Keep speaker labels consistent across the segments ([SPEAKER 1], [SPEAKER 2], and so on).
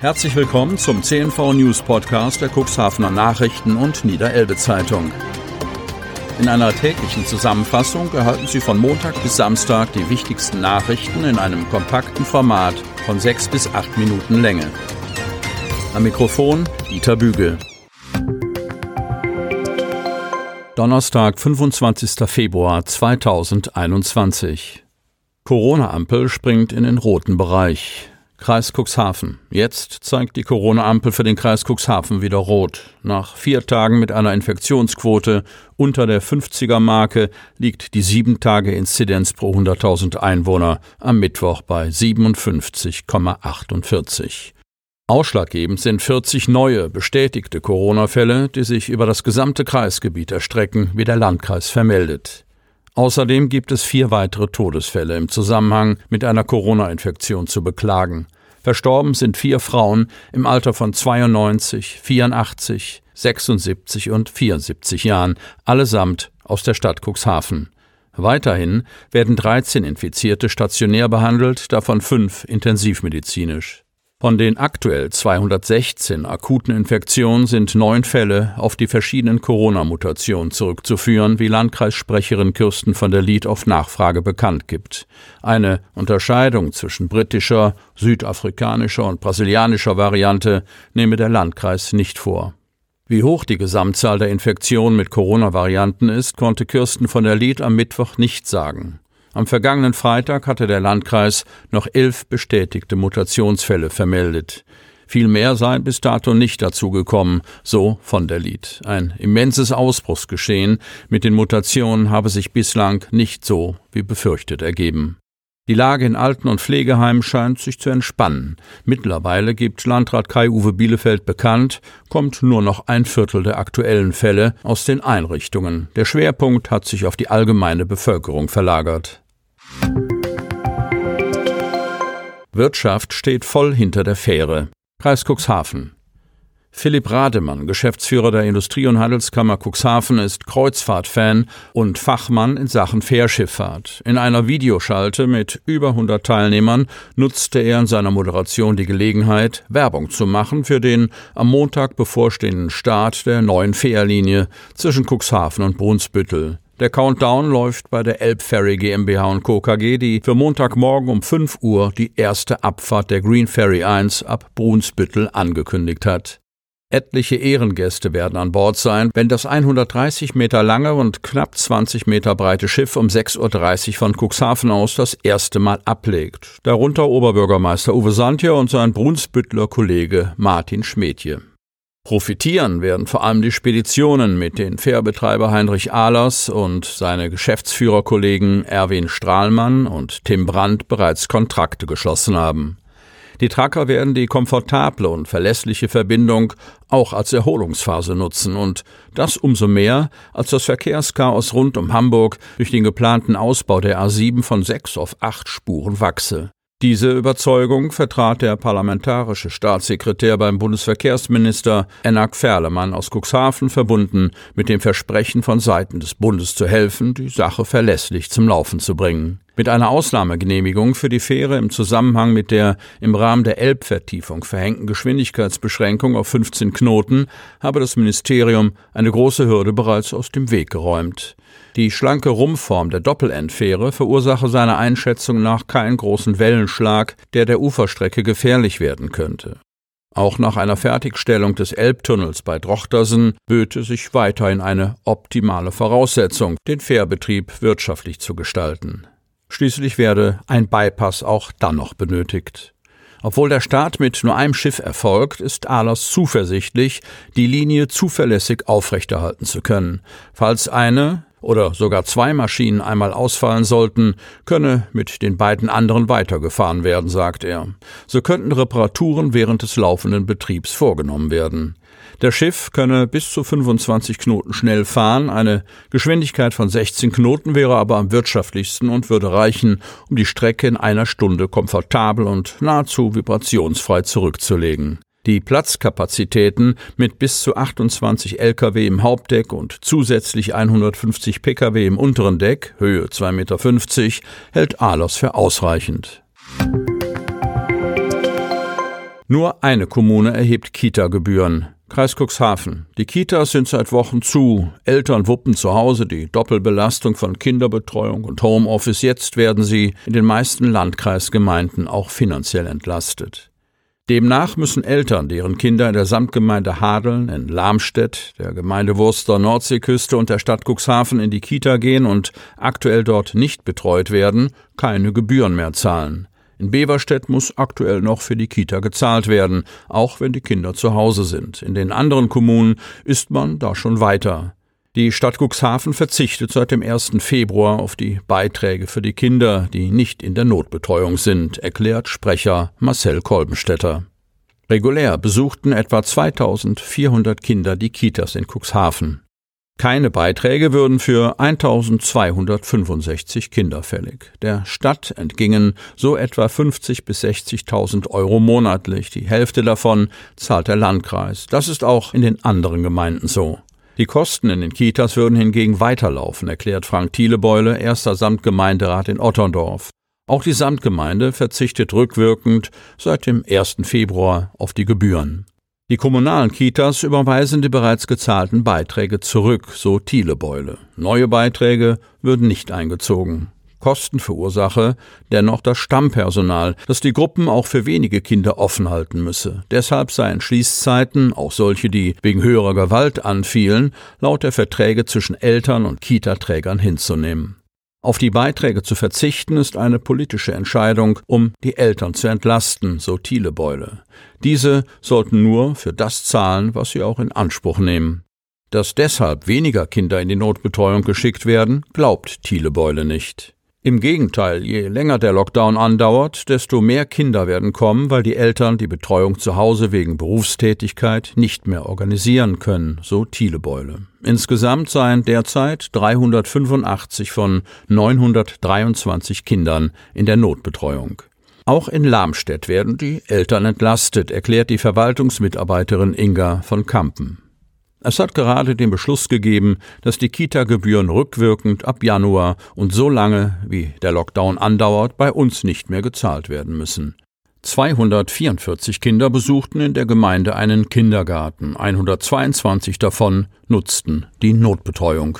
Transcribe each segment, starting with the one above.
[SPEAKER 1] Herzlich willkommen zum CNV News Podcast der Cuxhavener Nachrichten und Niederelbe Zeitung. In einer täglichen Zusammenfassung erhalten Sie von Montag bis Samstag die wichtigsten Nachrichten in einem kompakten Format von sechs bis acht Minuten Länge. Am Mikrofon Dieter Bügel. Donnerstag, 25. Februar 2021. Corona-Ampel springt in den roten Bereich. Kreis Cuxhaven. Jetzt zeigt die Corona-Ampel für den Kreis Cuxhaven wieder rot. Nach vier Tagen mit einer Infektionsquote unter der 50er-Marke liegt die 7-Tage-Inzidenz pro 100.000 Einwohner am Mittwoch bei 57,48. Ausschlaggebend sind 40 neue bestätigte Corona-Fälle, die sich über das gesamte Kreisgebiet erstrecken, wie der Landkreis vermeldet. Außerdem gibt es vier weitere Todesfälle im Zusammenhang mit einer Corona-Infektion zu beklagen. Verstorben sind vier Frauen im Alter von 92, 84, 76 und 74 Jahren, allesamt aus der Stadt Cuxhaven. Weiterhin werden 13 Infizierte stationär behandelt, davon fünf intensivmedizinisch. Von den aktuell 216 akuten Infektionen sind neun Fälle auf die verschiedenen Corona-Mutationen zurückzuführen, wie Landkreissprecherin Kirsten von der Lied auf Nachfrage bekannt gibt. Eine Unterscheidung zwischen britischer, südafrikanischer und brasilianischer Variante nehme der Landkreis nicht vor. Wie hoch die Gesamtzahl der Infektionen mit Corona-Varianten ist, konnte Kirsten von der Lied am Mittwoch nicht sagen. Am vergangenen Freitag hatte der Landkreis noch elf bestätigte Mutationsfälle vermeldet. Viel mehr seien bis dato nicht dazugekommen, so von der Lied. Ein immenses Ausbruchsgeschehen mit den Mutationen habe sich bislang nicht so wie befürchtet ergeben. Die Lage in Alten- und Pflegeheimen scheint sich zu entspannen. Mittlerweile gibt Landrat Kai-Uwe Bielefeld bekannt, kommt nur noch ein Viertel der aktuellen Fälle aus den Einrichtungen. Der Schwerpunkt hat sich auf die allgemeine Bevölkerung verlagert. Wirtschaft steht voll hinter der Fähre. Kreis Cuxhaven. Philipp Rademann, Geschäftsführer der Industrie- und Handelskammer Cuxhaven, ist Kreuzfahrtfan und Fachmann in Sachen Fährschifffahrt. In einer Videoschalte mit über 100 Teilnehmern nutzte er in seiner Moderation die Gelegenheit, Werbung zu machen für den am Montag bevorstehenden Start der neuen Fährlinie zwischen Cuxhaven und Brunsbüttel. Der Countdown läuft bei der Elbferry GmbH und Co. KG, die für Montagmorgen um 5 Uhr die erste Abfahrt der Green Ferry 1 ab Brunsbüttel angekündigt hat. Etliche Ehrengäste werden an Bord sein, wenn das 130 Meter lange und knapp 20 Meter breite Schiff um 6.30 Uhr von Cuxhaven aus das erste Mal ablegt. Darunter Oberbürgermeister Uwe Santje und sein Brunsbüttler Kollege Martin Schmedje. Profitieren werden vor allem die Speditionen, mit den Fährbetreiber Heinrich Ahlers und seine Geschäftsführerkollegen Erwin Strahlmann und Tim Brandt bereits Kontrakte geschlossen haben. Die Tracker werden die komfortable und verlässliche Verbindung auch als Erholungsphase nutzen und das umso mehr, als das Verkehrschaos rund um Hamburg durch den geplanten Ausbau der A7 von sechs auf acht Spuren wachse. Diese Überzeugung vertrat der parlamentarische Staatssekretär beim Bundesverkehrsminister Enak Ferlemann aus Cuxhaven verbunden mit dem Versprechen von Seiten des Bundes zu helfen, die Sache verlässlich zum Laufen zu bringen. Mit einer Ausnahmegenehmigung für die Fähre im Zusammenhang mit der im Rahmen der Elbvertiefung verhängten Geschwindigkeitsbeschränkung auf 15 Knoten habe das Ministerium eine große Hürde bereits aus dem Weg geräumt. Die schlanke Rumpfform der Doppelendfähre verursache seiner Einschätzung nach keinen großen Wellenschlag, der der Uferstrecke gefährlich werden könnte. Auch nach einer Fertigstellung des Elbtunnels bei Drochtersen böte sich weiterhin eine optimale Voraussetzung, den Fährbetrieb wirtschaftlich zu gestalten. Schließlich werde ein Bypass auch dann noch benötigt. Obwohl der Start mit nur einem Schiff erfolgt, ist Ahlers zuversichtlich, die Linie zuverlässig aufrechterhalten zu können. Falls eine, oder sogar zwei Maschinen einmal ausfallen sollten, könne mit den beiden anderen weitergefahren werden, sagt er. So könnten Reparaturen während des laufenden Betriebs vorgenommen werden. Der Schiff könne bis zu 25 Knoten schnell fahren, eine Geschwindigkeit von 16 Knoten wäre aber am wirtschaftlichsten und würde reichen, um die Strecke in einer Stunde komfortabel und nahezu vibrationsfrei zurückzulegen. Die Platzkapazitäten mit bis zu 28 Lkw im Hauptdeck und zusätzlich 150 Pkw im unteren Deck, Höhe 2,50 Meter, hält Alos für ausreichend. Nur eine Kommune erhebt Kita-Gebühren. Kreis Cuxhaven. Die Kitas sind seit Wochen zu. Eltern wuppen zu Hause die Doppelbelastung von Kinderbetreuung und Homeoffice. Jetzt werden sie in den meisten Landkreisgemeinden auch finanziell entlastet. Demnach müssen Eltern, deren Kinder in der Samtgemeinde Hadeln, in Lamstedt, der Gemeinde Wurster Nordseeküste und der Stadt Cuxhaven in die Kita gehen und aktuell dort nicht betreut werden, keine Gebühren mehr zahlen. In Beverstedt muss aktuell noch für die Kita gezahlt werden, auch wenn die Kinder zu Hause sind. In den anderen Kommunen ist man da schon weiter. Die Stadt Cuxhaven verzichtet seit dem 1. Februar auf die Beiträge für die Kinder, die nicht in der Notbetreuung sind, erklärt Sprecher Marcel Kolbenstädter. Regulär besuchten etwa 2400 Kinder die Kitas in Cuxhaven. Keine Beiträge würden für 1265 Kinder fällig. Der Stadt entgingen so etwa 50 bis 60.000 Euro monatlich. Die Hälfte davon zahlt der Landkreis. Das ist auch in den anderen Gemeinden so. Die Kosten in den Kitas würden hingegen weiterlaufen, erklärt Frank Thielebeule, erster Samtgemeinderat in Otterndorf. Auch die Samtgemeinde verzichtet rückwirkend seit dem 1. Februar auf die Gebühren. Die kommunalen Kitas überweisen die bereits gezahlten Beiträge zurück, so Thielebeule. Neue Beiträge würden nicht eingezogen. Kostenverursache dennoch das Stammpersonal, das die Gruppen auch für wenige Kinder offen halten müsse. Deshalb seien Schließzeiten, auch solche, die wegen höherer Gewalt anfielen, laut der Verträge zwischen Eltern und Kitaträgern hinzunehmen. Auf die Beiträge zu verzichten ist eine politische Entscheidung, um die Eltern zu entlasten, so Thielebeule. Diese sollten nur für das zahlen, was sie auch in Anspruch nehmen. Dass deshalb weniger Kinder in die Notbetreuung geschickt werden, glaubt Thielebeule nicht. Im Gegenteil, je länger der Lockdown andauert, desto mehr Kinder werden kommen, weil die Eltern die Betreuung zu Hause wegen Berufstätigkeit nicht mehr organisieren können, so Thielebeule. Insgesamt seien derzeit 385 von 923 Kindern in der Notbetreuung. Auch in Lamstedt werden die Eltern entlastet, erklärt die Verwaltungsmitarbeiterin Inga von Kampen. Es hat gerade den Beschluss gegeben, dass die Kita-Gebühren rückwirkend ab Januar und so lange, wie der Lockdown andauert, bei uns nicht mehr gezahlt werden müssen. 244 Kinder besuchten in der Gemeinde einen Kindergarten, 122 davon nutzten die Notbetreuung.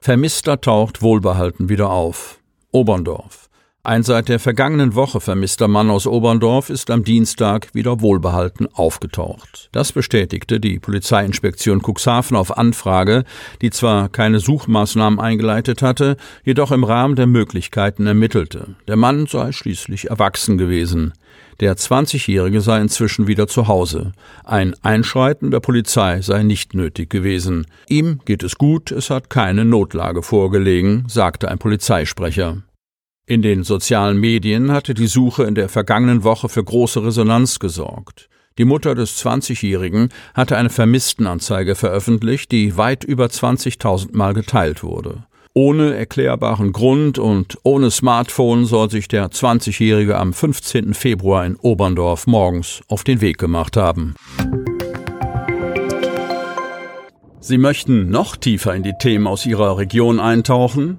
[SPEAKER 1] Vermisster taucht wohlbehalten wieder auf. Oberndorf. Ein seit der vergangenen Woche vermisster Mann aus Oberndorf ist am Dienstag wieder wohlbehalten aufgetaucht. Das bestätigte die Polizeiinspektion Cuxhaven auf Anfrage, die zwar keine Suchmaßnahmen eingeleitet hatte, jedoch im Rahmen der Möglichkeiten ermittelte. Der Mann sei schließlich erwachsen gewesen. Der 20-Jährige sei inzwischen wieder zu Hause. Ein Einschreiten der Polizei sei nicht nötig gewesen. Ihm geht es gut, es hat keine Notlage vorgelegen, sagte ein Polizeisprecher. In den sozialen Medien hatte die Suche in der vergangenen Woche für große Resonanz gesorgt. Die Mutter des 20-Jährigen hatte eine Vermisstenanzeige veröffentlicht, die weit über 20.000 Mal geteilt wurde. Ohne erklärbaren Grund und ohne Smartphone soll sich der 20-Jährige am 15. Februar in Oberndorf morgens auf den Weg gemacht haben. Sie möchten noch tiefer in die Themen aus Ihrer Region eintauchen?